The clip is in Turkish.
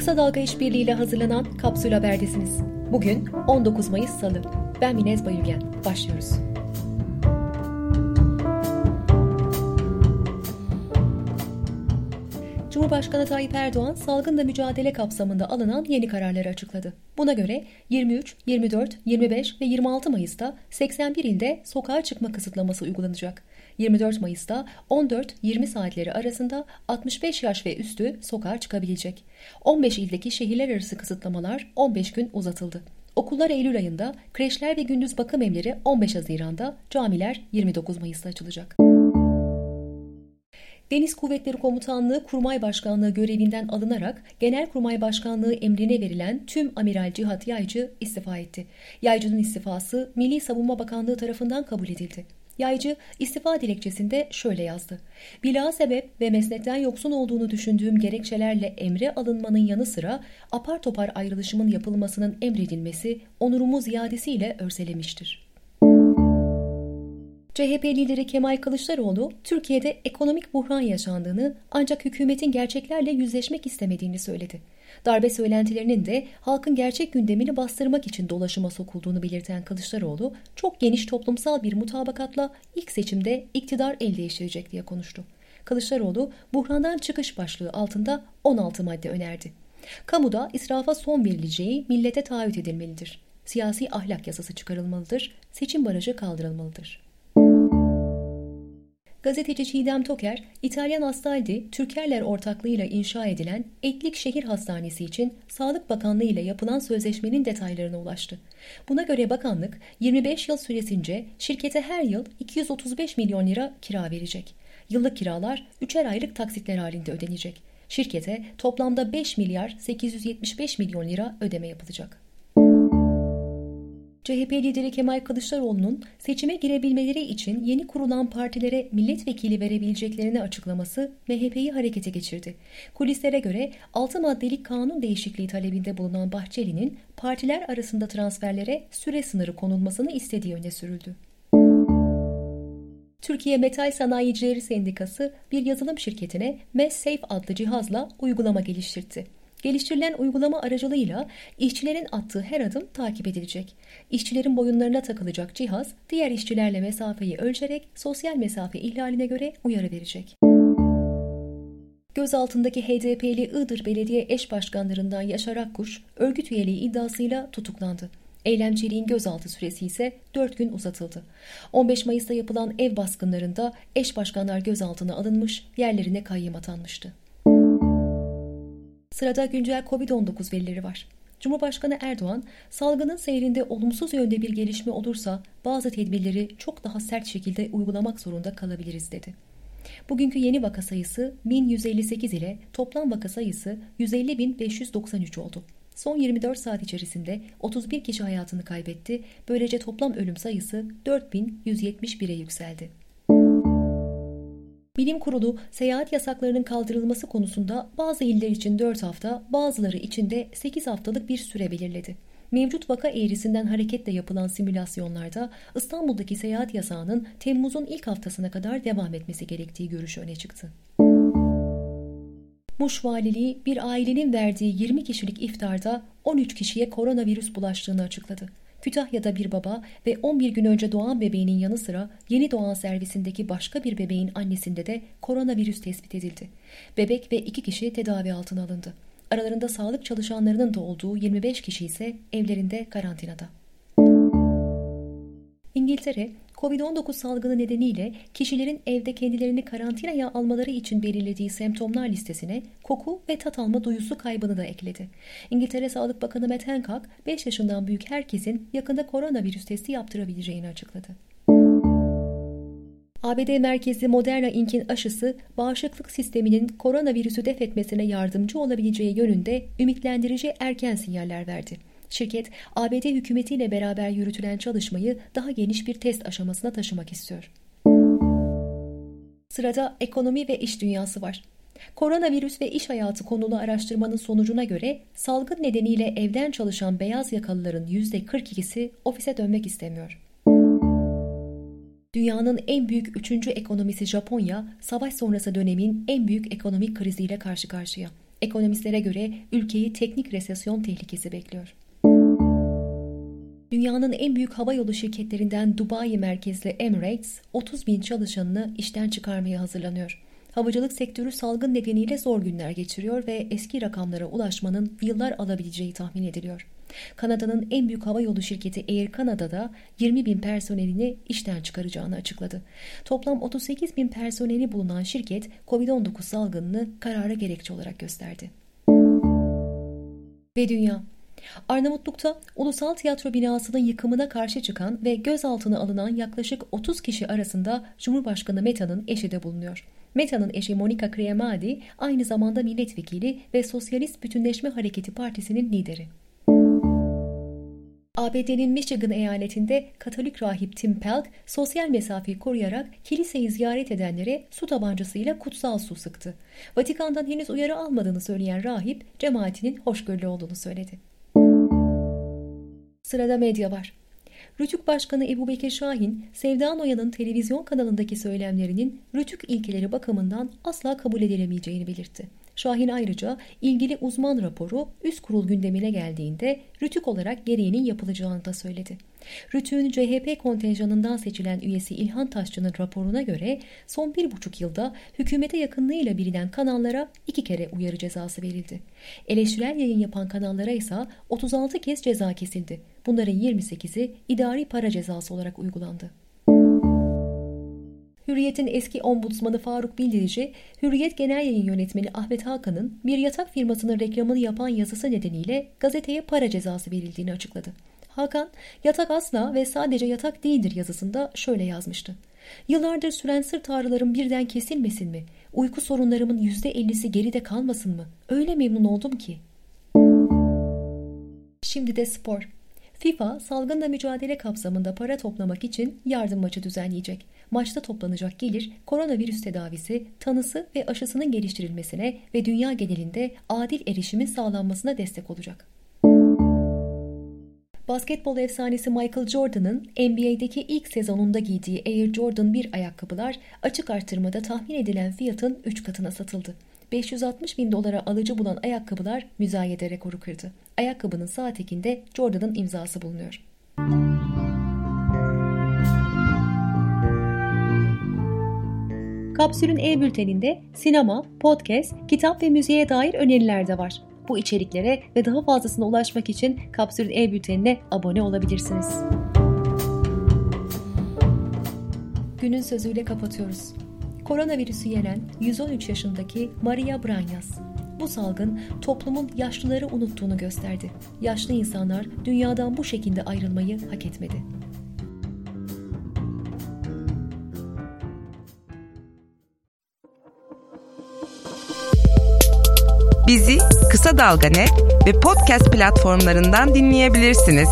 Kısa Dalga İşbirliği hazırlanan Kapsül Haber'desiniz. Bugün 19 Mayıs Salı. Ben Minez Bayülgen. Başlıyoruz. Cumhurbaşkanı Tayyip Erdoğan salgınla mücadele kapsamında alınan yeni kararları açıkladı. Buna göre 23, 24, 25 ve 26 Mayıs'ta 81 ilde sokağa çıkma kısıtlaması uygulanacak. 24 Mayıs'ta 14-20 saatleri arasında 65 yaş ve üstü sokağa çıkabilecek. 15 ildeki şehirler arası kısıtlamalar 15 gün uzatıldı. Okullar Eylül ayında, kreşler ve gündüz bakım evleri 15 Haziran'da, camiler 29 Mayıs'ta açılacak. Deniz Kuvvetleri Komutanlığı Kurmay Başkanlığı görevinden alınarak Genelkurmay Başkanlığı emrine verilen tüm Amiral Cihat Yaycı istifa etti. Yaycı'nın istifası Milli Savunma Bakanlığı tarafından kabul edildi. Yaycı istifa dilekçesinde şöyle yazdı. Bila sebep ve mesletten yoksun olduğunu düşündüğüm gerekçelerle emre alınmanın yanı sıra apar topar ayrılışımın yapılmasının emredilmesi onurumu ziyadesiyle örselemiştir. CHP lideri Kemal Kılıçdaroğlu, Türkiye'de ekonomik buhran yaşandığını ancak hükümetin gerçeklerle yüzleşmek istemediğini söyledi. Darbe söylentilerinin de halkın gerçek gündemini bastırmak için dolaşıma sokulduğunu belirten Kılıçdaroğlu, çok geniş toplumsal bir mutabakatla ilk seçimde iktidar el değiştirecek diye konuştu. Kılıçdaroğlu, buhrandan çıkış başlığı altında 16 madde önerdi. Kamuda israfa son verileceği millete taahhüt edilmelidir. Siyasi ahlak yasası çıkarılmalıdır, seçim barajı kaldırılmalıdır. Gazeteci Çiğdem Toker, İtalyan Astaldi, Türkerler ortaklığıyla inşa edilen Etlik Şehir Hastanesi için Sağlık Bakanlığı ile yapılan sözleşmenin detaylarına ulaştı. Buna göre bakanlık 25 yıl süresince şirkete her yıl 235 milyon lira kira verecek. Yıllık kiralar 3'er aylık taksitler halinde ödenecek. Şirkete toplamda 5 milyar 875 milyon lira ödeme yapılacak. CHP lideri Kemal Kılıçdaroğlu'nun seçime girebilmeleri için yeni kurulan partilere milletvekili verebileceklerini açıklaması MHP'yi harekete geçirdi. Kulislere göre 6 maddelik kanun değişikliği talebinde bulunan Bahçeli'nin partiler arasında transferlere süre sınırı konulmasını istediği öne sürüldü. Türkiye Metal Sanayicileri Sendikası bir yazılım şirketine MessSafe adlı cihazla uygulama geliştirdi. Geliştirilen uygulama aracılığıyla işçilerin attığı her adım takip edilecek. İşçilerin boyunlarına takılacak cihaz diğer işçilerle mesafeyi ölçerek sosyal mesafe ihlaline göre uyarı verecek. Gözaltındaki HDP'li Iğdır Belediye eş başkanlarından Yaşar Akkuş, örgüt üyeliği iddiasıyla tutuklandı. Eylemciliğin gözaltı süresi ise 4 gün uzatıldı. 15 Mayıs'ta yapılan ev baskınlarında eş başkanlar gözaltına alınmış, yerlerine kayyım atanmıştı. Sırada güncel Covid-19 verileri var. Cumhurbaşkanı Erdoğan, salgının seyrinde olumsuz yönde bir gelişme olursa bazı tedbirleri çok daha sert şekilde uygulamak zorunda kalabiliriz dedi. Bugünkü yeni vaka sayısı 1158 ile toplam vaka sayısı 150.593 oldu. Son 24 saat içerisinde 31 kişi hayatını kaybetti. Böylece toplam ölüm sayısı 4171'e yükseldi. Bilim Kurulu seyahat yasaklarının kaldırılması konusunda bazı iller için 4 hafta, bazıları için de 8 haftalık bir süre belirledi. Mevcut vaka eğrisinden hareketle yapılan simülasyonlarda İstanbul'daki seyahat yasağının Temmuz'un ilk haftasına kadar devam etmesi gerektiği görüşü öne çıktı. Muş Valiliği bir ailenin verdiği 20 kişilik iftarda 13 kişiye koronavirüs bulaştığını açıkladı. Kütahya'da bir baba ve 11 gün önce doğan bebeğinin yanı sıra yeni doğan servisindeki başka bir bebeğin annesinde de koronavirüs tespit edildi. Bebek ve iki kişi tedavi altına alındı. Aralarında sağlık çalışanlarının da olduğu 25 kişi ise evlerinde karantinada. İngiltere, Covid-19 salgını nedeniyle kişilerin evde kendilerini karantinaya almaları için belirlediği semptomlar listesine koku ve tat alma duyusu kaybını da ekledi. İngiltere Sağlık Bakanı Matt Hancock, 5 yaşından büyük herkesin yakında koronavirüs testi yaptırabileceğini açıkladı. ABD merkezli Moderna Inc.'in aşısı bağışıklık sisteminin koronavirüsü def etmesine yardımcı olabileceği yönünde ümitlendirici erken sinyaller verdi. Şirket, ABD hükümetiyle beraber yürütülen çalışmayı daha geniş bir test aşamasına taşımak istiyor. Sırada ekonomi ve iş dünyası var. Koronavirüs ve iş hayatı konulu araştırmanın sonucuna göre salgın nedeniyle evden çalışan beyaz yakalıların %42'si ofise dönmek istemiyor. Dünyanın en büyük üçüncü ekonomisi Japonya, savaş sonrası dönemin en büyük ekonomik kriziyle karşı karşıya. Ekonomistlere göre ülkeyi teknik resesyon tehlikesi bekliyor. Dünyanın en büyük havayolu şirketlerinden Dubai merkezli Emirates 30 bin çalışanını işten çıkarmaya hazırlanıyor. Havacılık sektörü salgın nedeniyle zor günler geçiriyor ve eski rakamlara ulaşmanın yıllar alabileceği tahmin ediliyor. Kanada'nın en büyük havayolu şirketi Air Canada'da 20 bin personelini işten çıkaracağını açıkladı. Toplam 38 bin personeli bulunan şirket COVID-19 salgınını karara gerekçe olarak gösterdi. Ve dünya Arnavutluk'ta Ulusal Tiyatro binasının yıkımına karşı çıkan ve gözaltına alınan yaklaşık 30 kişi arasında Cumhurbaşkanı Meta'nın eşi de bulunuyor. Meta'nın eşi Monica Criamadi aynı zamanda milletvekili ve Sosyalist Bütünleşme Hareketi Partisi'nin lideri. ABD'nin Michigan eyaletinde Katolik rahip Tim Pelk sosyal mesafeyi koruyarak kiliseyi ziyaret edenlere su tabancasıyla kutsal su sıktı. Vatikan'dan henüz uyarı almadığını söyleyen rahip cemaatinin hoşgörülü olduğunu söyledi. Sırada medya var. Rütük Başkanı Ebu Bekir Şahin, Sevda Noyan'ın televizyon kanalındaki söylemlerinin Rütük ilkeleri bakımından asla kabul edilemeyeceğini belirtti. Şahin ayrıca ilgili uzman raporu üst kurul gündemine geldiğinde Rütük olarak gereğinin yapılacağını da söyledi. Rütük'ün CHP kontenjanından seçilen üyesi İlhan Taşçı'nın raporuna göre son bir buçuk yılda hükümete yakınlığıyla bilinen kanallara iki kere uyarı cezası verildi. Eleştirel yayın yapan kanallara ise 36 kez ceza kesildi. Bunların 28'i idari para cezası olarak uygulandı. Hürriyet'in eski ombudsmanı Faruk Bildirici, Hürriyet Genel Yayın Yönetmeni Ahmet Hakan'ın bir yatak firmasının reklamını yapan yazısı nedeniyle gazeteye para cezası verildiğini açıkladı. Hakan, yatak asla ve sadece yatak değildir yazısında şöyle yazmıştı. Yıllardır süren sırt ağrılarım birden kesilmesin mi? Uyku sorunlarımın yüzde ellisi geride kalmasın mı? Öyle memnun oldum ki. Şimdi de spor. FIFA salgınla mücadele kapsamında para toplamak için yardım maçı düzenleyecek. Maçta toplanacak gelir koronavirüs tedavisi, tanısı ve aşısının geliştirilmesine ve dünya genelinde adil erişimin sağlanmasına destek olacak. Basketbol efsanesi Michael Jordan'ın NBA'deki ilk sezonunda giydiği Air Jordan 1 ayakkabılar açık arttırmada tahmin edilen fiyatın 3 katına satıldı. 560 bin dolara alıcı bulan ayakkabılar müzayede rekoru kırdı. Ayakkabının sağ tekinde Jordan'ın imzası bulunuyor. Kapsül'ün e-bülteninde sinema, podcast, kitap ve müziğe dair öneriler de var. Bu içeriklere ve daha fazlasına ulaşmak için Kapsül'ün e-bültenine abone olabilirsiniz. Günün sözüyle kapatıyoruz. Koronavirüsü yenen 113 yaşındaki Maria Branyas. Bu salgın toplumun yaşlıları unuttuğunu gösterdi. Yaşlı insanlar dünyadan bu şekilde ayrılmayı hak etmedi. Bizi Kısa Dalga Net ve podcast platformlarından dinleyebilirsiniz.